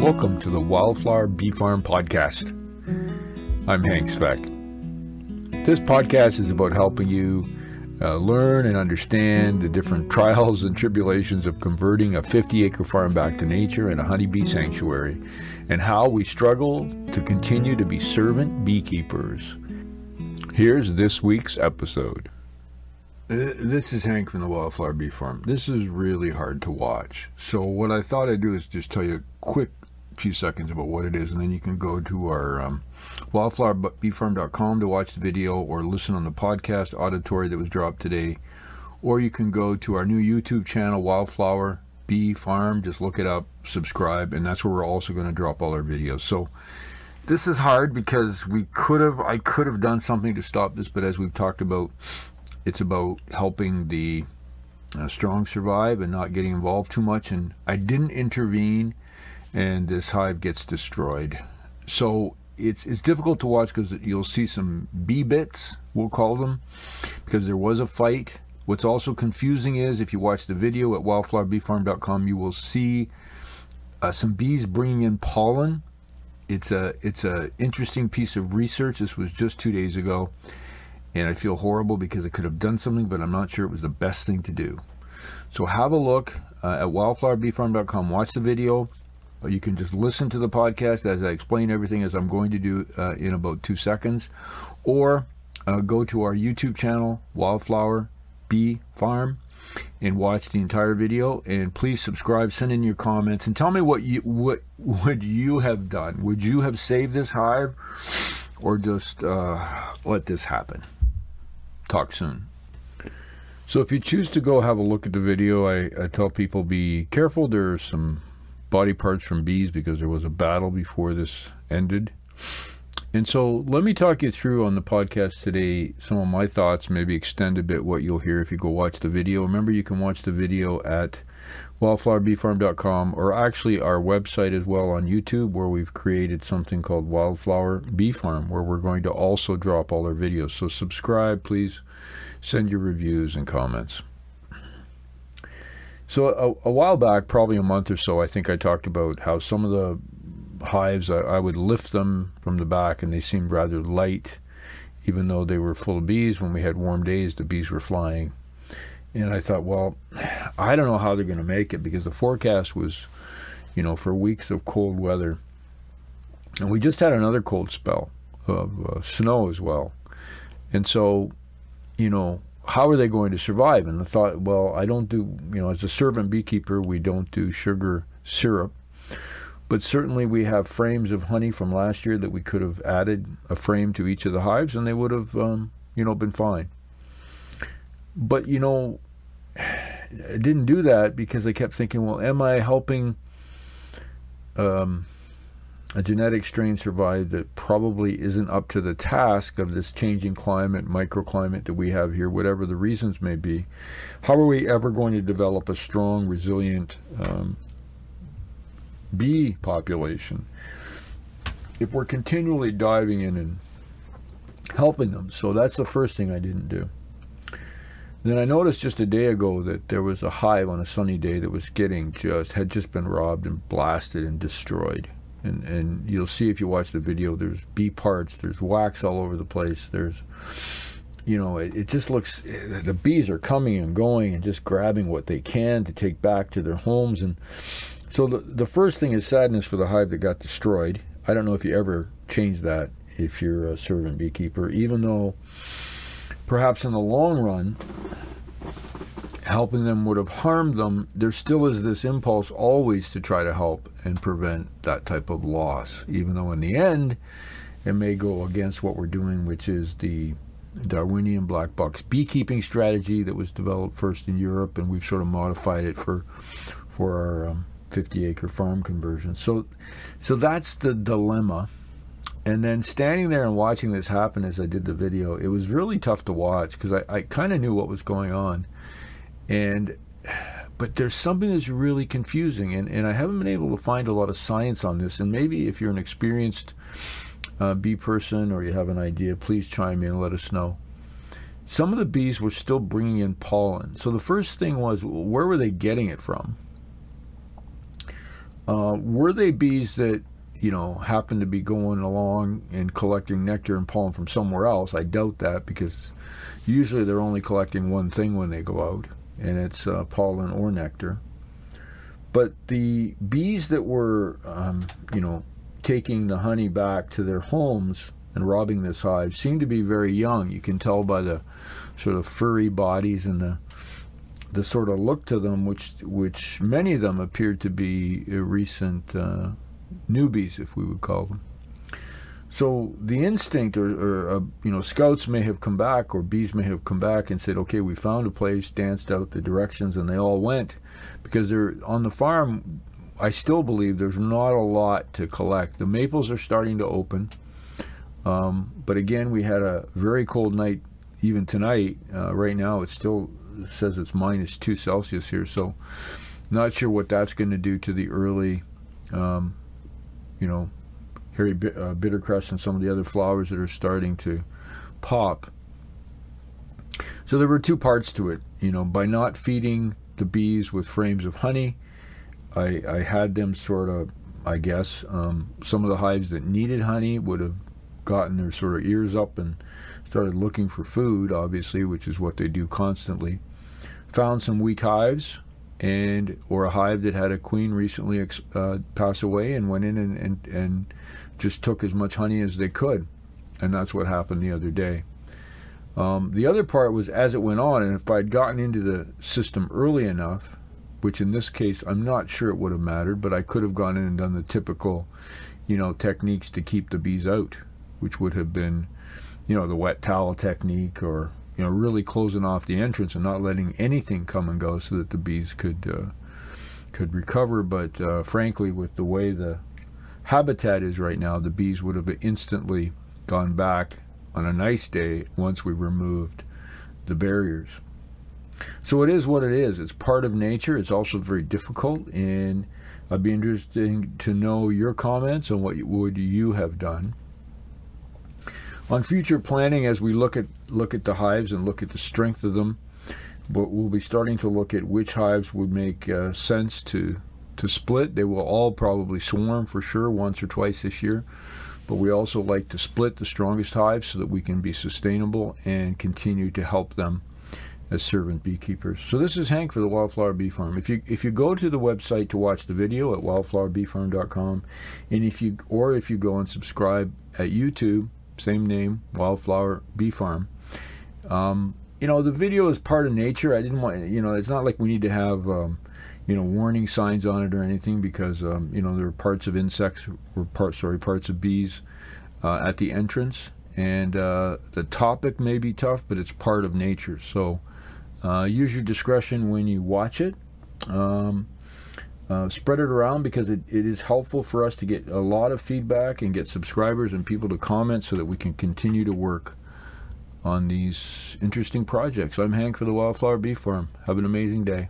Welcome to the Wildflower Bee Farm Podcast. I'm Hank Sveck. This podcast is about helping you uh, learn and understand the different trials and tribulations of converting a 50 acre farm back to nature and a honeybee sanctuary, and how we struggle to continue to be servant beekeepers. Here's this week's episode. Uh, this is Hank from the Wildflower Bee Farm. This is really hard to watch. So, what I thought I'd do is just tell you a quick few seconds about what it is, and then you can go to our um, wildflowerbeefarm.com to watch the video or listen on the podcast auditory that was dropped today. Or you can go to our new YouTube channel, Wildflower Bee Farm. Just look it up, subscribe, and that's where we're also going to drop all our videos. So, this is hard because we could have, I could have done something to stop this, but as we've talked about, it's about helping the uh, strong survive and not getting involved too much. And I didn't intervene, and this hive gets destroyed. So it's it's difficult to watch because you'll see some bee bits, we'll call them, because there was a fight. What's also confusing is if you watch the video at wildflowerbeefarm.com, you will see uh, some bees bringing in pollen. It's a it's a interesting piece of research. This was just two days ago and I feel horrible because I could have done something, but I'm not sure it was the best thing to do. So have a look uh, at wildflowerbeefarm.com. Watch the video. You can just listen to the podcast as I explain everything as I'm going to do uh, in about two seconds. Or uh, go to our YouTube channel, Wildflower Bee Farm, and watch the entire video. And please subscribe, send in your comments, and tell me what you what would you have done. Would you have saved this hive, or just uh, let this happen? Talk soon. So if you choose to go have a look at the video, I, I tell people be careful. There are some body parts from bees because there was a battle before this ended. And so let me talk you through on the podcast today some of my thoughts, maybe extend a bit what you'll hear if you go watch the video. Remember, you can watch the video at wildflowerbeefarm.com or actually our website as well on YouTube where we've created something called Wildflower Bee Farm where we're going to also drop all our videos. So subscribe, please send your reviews and comments. So a, a while back, probably a month or so, I think I talked about how some of the hives I, I would lift them from the back and they seemed rather light even though they were full of bees when we had warm days the bees were flying and I thought, well, I don't know how they're going to make it because the forecast was, you know, for weeks of cold weather. And we just had another cold spell of uh, snow as well. And so, you know, how are they going to survive? And I thought, well, I don't do, you know, as a servant beekeeper, we don't do sugar syrup. But certainly we have frames of honey from last year that we could have added a frame to each of the hives and they would have, um, you know, been fine. But, you know, I didn't do that because I kept thinking, well, am I helping um, a genetic strain survived that probably isn't up to the task of this changing climate, microclimate that we have here, whatever the reasons may be? How are we ever going to develop a strong, resilient um, bee population if we're continually diving in and helping them? So that's the first thing I didn't do. Then I noticed just a day ago that there was a hive on a sunny day that was getting just had just been robbed and blasted and destroyed. And and you'll see if you watch the video. There's bee parts. There's wax all over the place. There's you know, it, it, just looks, eh, the bees are coming and going and just grabbing what they can to take back to their homes. And so the, the first thing is sadness for the hive that got destroyed. I don't know if you ever change that if you're a servant beekeeper, even though perhaps in the long run, helping them would have harmed them, there still is this impulse always to try to help and prevent that type of loss, even though in the end, it may go against what we're doing, which is the Darwinian black box beekeeping strategy that was developed first in Europe, and we've sort of modified it for for our um, 50 acre farm conversion. So, so that's the dilemma and then standing there and watching this happen as I did the video, it was really tough to watch because I, I kind of knew what was going on. And but there's something that's really confusing, and, and I haven't been able to find a lot of science on this. And maybe if you're an experienced uh, bee person or you have an idea, please chime in and let us know. Some of the bees were still bringing in pollen. So the first thing was, where were they getting it from? Uh, were they bees that you know happened to be going along and collecting nectar and pollen from somewhere else? I doubt that because usually they're only collecting one thing when they go out, and it's uh, pollen or nectar. But the bees that were, um, you know, taking the honey back to their homes and robbing this hive seem to be very young. You can tell by the sort of furry bodies and the the sort of look to them, which which many of them appeared to be recent uh, newbies, if we would call them. So the instinct, or, or uh, you know, scouts may have come back, or bees may have come back and said, "Okay, we found a place," danced out the directions, and they all went, because they're on the farm. I still believe there's not a lot to collect. The maples are starting to open, um, but again, we had a very cold night. Even tonight, uh, right now, it still says it's minus two Celsius here, so not sure what that's going to do to the early, um, you know, hairy uh, bittercress and some of the other flowers that are starting to pop. So there were two parts to it. You know, by not feeding the bees with frames of honey, I, I had them sort of, I guess, um, some of the hives that needed honey would have gotten their sort of ears up and started looking for food, obviously, which is what they do constantly. Found some weak hives, and or a hive that had a queen recently uh, pass away, and went in and, and and just took as much honey as they could, and that's what happened the other day. Um, the other part was as it went on, and if I'd gotten into the system early enough, which in this case I'm not sure it would have mattered, but I could have gone in and done the typical, you know, techniques to keep the bees out, which would have been, you know, the wet towel technique or you know really closing off the entrance and not letting anything come and go so that the bees could uh, could recover. But uh, frankly, with the way the habitat is right now, the bees would have instantly gone back on a nice day once we removed the barriers. So it is what it is. It's part of nature. It's also very difficult, and I'd be interested to know your comments on what would you have done. On future planning, as we look at look at the hives and look at the strength of them, but we'll be starting to look at which hives would make uh, sense to to split. They will all probably swarm for sure once or twice this year, but we also like to split the strongest hives so that we can be sustainable and continue to help them as servant beekeepers. So this is Hank for the Wildflower Bee Farm. If you if you go to the website to watch the video at wildflowerbeefarm.com, and if you or if you go and subscribe at YouTube same name, Wildflower Bee Farm. Um, you know, the video is part of nature. I didn't want, you know, it's not like we need to have, um, you know, warning signs on it or anything because, um, you know, there are parts of insects or parts, sorry, parts of bees uh, at the entrance. And uh, the topic may be tough, but it's part of nature. So uh, use your discretion when you watch it. Um, uh, spread it around because it, it is helpful for us to get a lot of feedback and get subscribers and people to comment so that we can continue to work on these interesting projects. I'm Hank for the Wildflower Bee Farm. Have an amazing day.